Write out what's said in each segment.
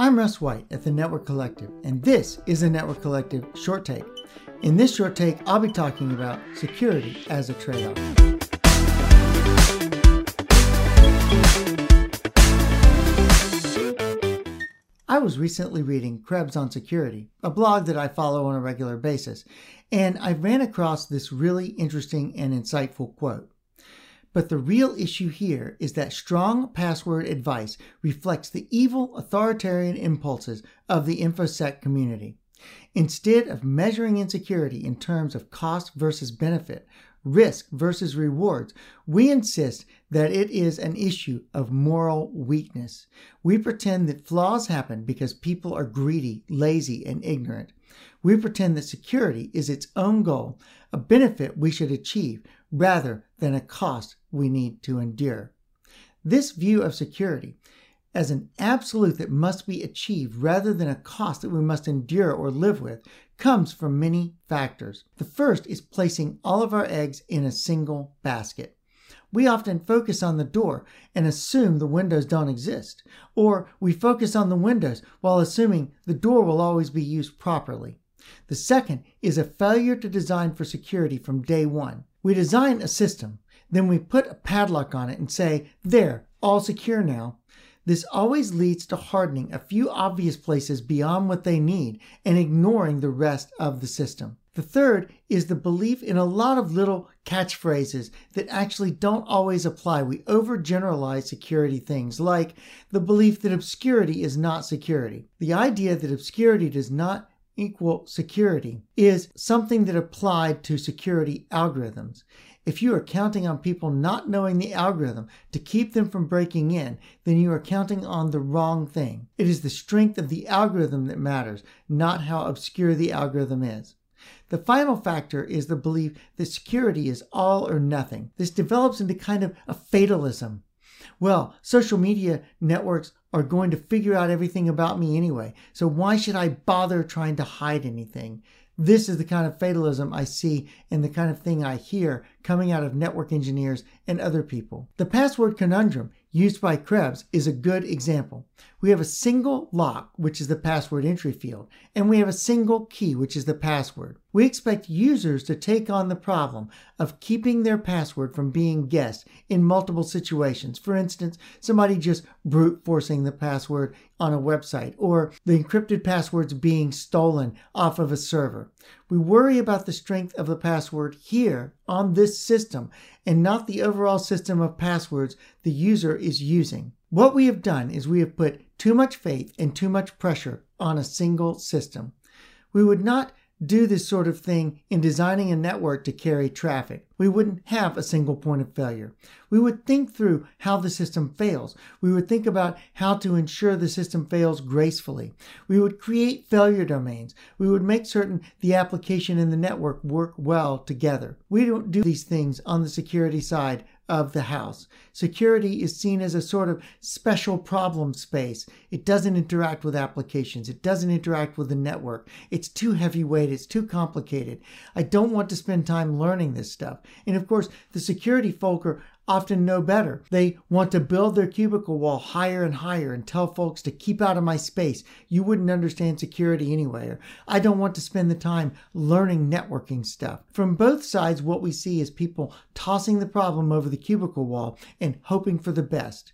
I'm Russ White at the Network Collective, and this is the Network Collective Short Take. In this short take, I'll be talking about security as a trade off. I was recently reading Krebs on Security, a blog that I follow on a regular basis, and I ran across this really interesting and insightful quote. But the real issue here is that strong password advice reflects the evil authoritarian impulses of the InfoSec community. Instead of measuring insecurity in terms of cost versus benefit, risk versus rewards, we insist that it is an issue of moral weakness. We pretend that flaws happen because people are greedy, lazy, and ignorant. We pretend that security is its own goal, a benefit we should achieve rather than a cost we need to endure. This view of security as an absolute that must be achieved rather than a cost that we must endure or live with comes from many factors. The first is placing all of our eggs in a single basket. We often focus on the door and assume the windows don't exist, or we focus on the windows while assuming the door will always be used properly. The second is a failure to design for security from day one. We design a system, then we put a padlock on it and say, there, all secure now. This always leads to hardening a few obvious places beyond what they need and ignoring the rest of the system. The third is the belief in a lot of little catchphrases that actually don't always apply. We overgeneralize security things like the belief that obscurity is not security. The idea that obscurity does not equal security is something that applied to security algorithms. If you are counting on people not knowing the algorithm to keep them from breaking in, then you are counting on the wrong thing. It is the strength of the algorithm that matters, not how obscure the algorithm is. The final factor is the belief that security is all or nothing. This develops into kind of a fatalism. Well, social media networks are going to figure out everything about me anyway. So why should I bother trying to hide anything? This is the kind of fatalism I see and the kind of thing I hear coming out of network engineers and other people. The password conundrum used by Krebs is a good example. We have a single lock, which is the password entry field, and we have a single key, which is the password. We expect users to take on the problem of keeping their password from being guessed in multiple situations. For instance, somebody just brute forcing the password on a website or the encrypted passwords being stolen off of a server. We worry about the strength of the password here on this system and not the overall system of passwords the user is using. What we have done is we have put too much faith and too much pressure on a single system. We would not do this sort of thing in designing a network to carry traffic. We wouldn't have a single point of failure. We would think through how the system fails. We would think about how to ensure the system fails gracefully. We would create failure domains. We would make certain the application and the network work well together. We don't do these things on the security side of the house. Security is seen as a sort of special problem space. It doesn't interact with applications. It doesn't interact with the network. It's too heavyweight. It's too complicated. I don't want to spend time learning this stuff. And of course, the security folk are often know better. They want to build their cubicle wall higher and higher and tell folks to keep out of my space. You wouldn't understand security anyway. Or I don't want to spend the time learning networking stuff. From both sides, what we see is people tossing the problem over the cubicle wall and hoping for the best.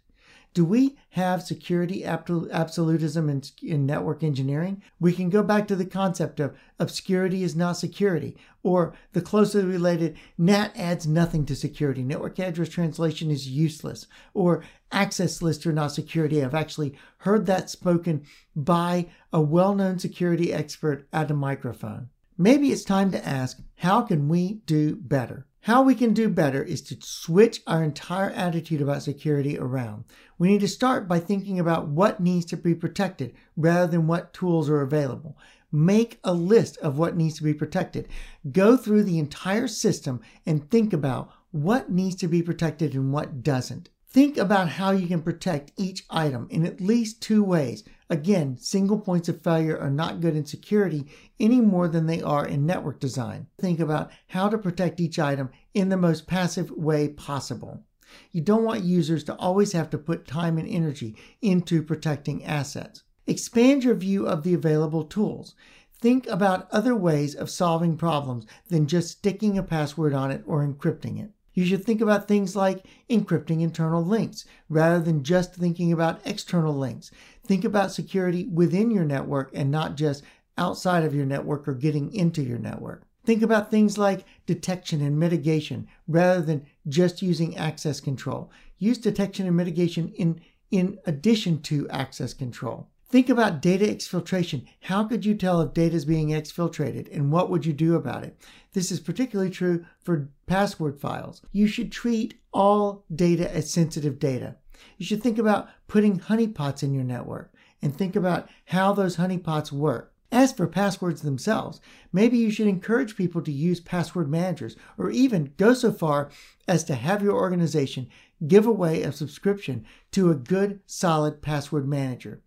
Do we have security absolutism in, in, network engineering? We can go back to the concept of obscurity is not security, or the closely related NAT adds nothing to security. Network address translation is useless, or access lists are not security. I've actually heard that spoken by a well known security expert at a microphone. Maybe it's time to ask how can we do better? How we can do better is to switch our entire attitude about security around. We need to start by thinking about what needs to be protected rather than what tools are available. Make a list of what needs to be protected. Go through the entire system and think about what needs to be protected and what doesn't. Think about how you can protect each item in at least two ways. Again, single points of failure are not good in security any more than they are in network design. Think about how to protect each item in the most passive way possible. You don't want users to always have to put time and energy into protecting assets. Expand your view of the available tools. Think about other ways of solving problems than just sticking a password on it or encrypting it. You should think about things like encrypting internal links rather than just thinking about external links. Think about security within your network and not just outside of your network or getting into your network. Think about things like detection and mitigation rather than just using access control. Use detection and mitigation in, in addition to access control. Think about data exfiltration. How could you tell if data is being exfiltrated and what would you do about it? This is particularly true for password files. You should treat all data as sensitive data. You should think about putting honeypots in your network and think about how those honeypots work. As for passwords themselves, maybe you should encourage people to use password managers or even go so far as to have your organization give away a subscription to a good, solid password manager.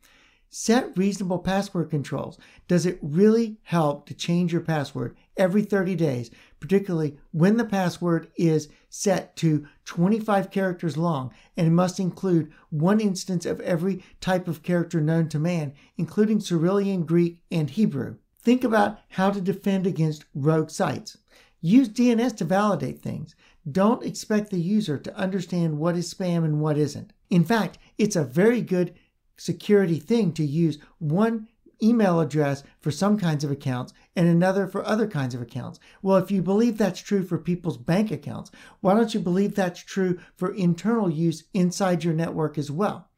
Set reasonable password controls. Does it really help to change your password every 30 days, particularly when the password is set to 25 characters long and must include one instance of every type of character known to man, including Cyrillic, Greek, and Hebrew? Think about how to defend against rogue sites. Use DNS to validate things. Don't expect the user to understand what is spam and what isn't. In fact, it's a very good security thing to use one email address for some kinds of accounts and another for other kinds of accounts. Well, if you believe that's true for people's bank accounts, why don't you believe that's true for internal use inside your network as well?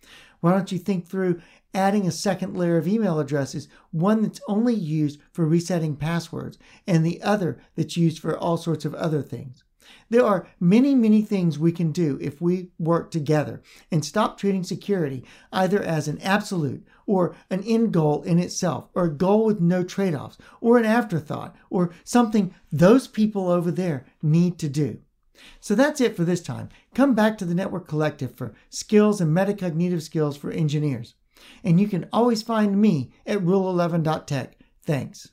Why don't you think through adding a second layer of email addresses, one that's only used for resetting passwords and the other that's used for all sorts of other things? There are many, many things we can do if we work together and stop treating security either as an absolute or an end goal in itself, or a goal with no trade offs, or an afterthought, or something those people over there need to do. So that's it for this time. Come back to the Network Collective for skills and metacognitive skills for engineers. And you can always find me at rule11.tech. Thanks.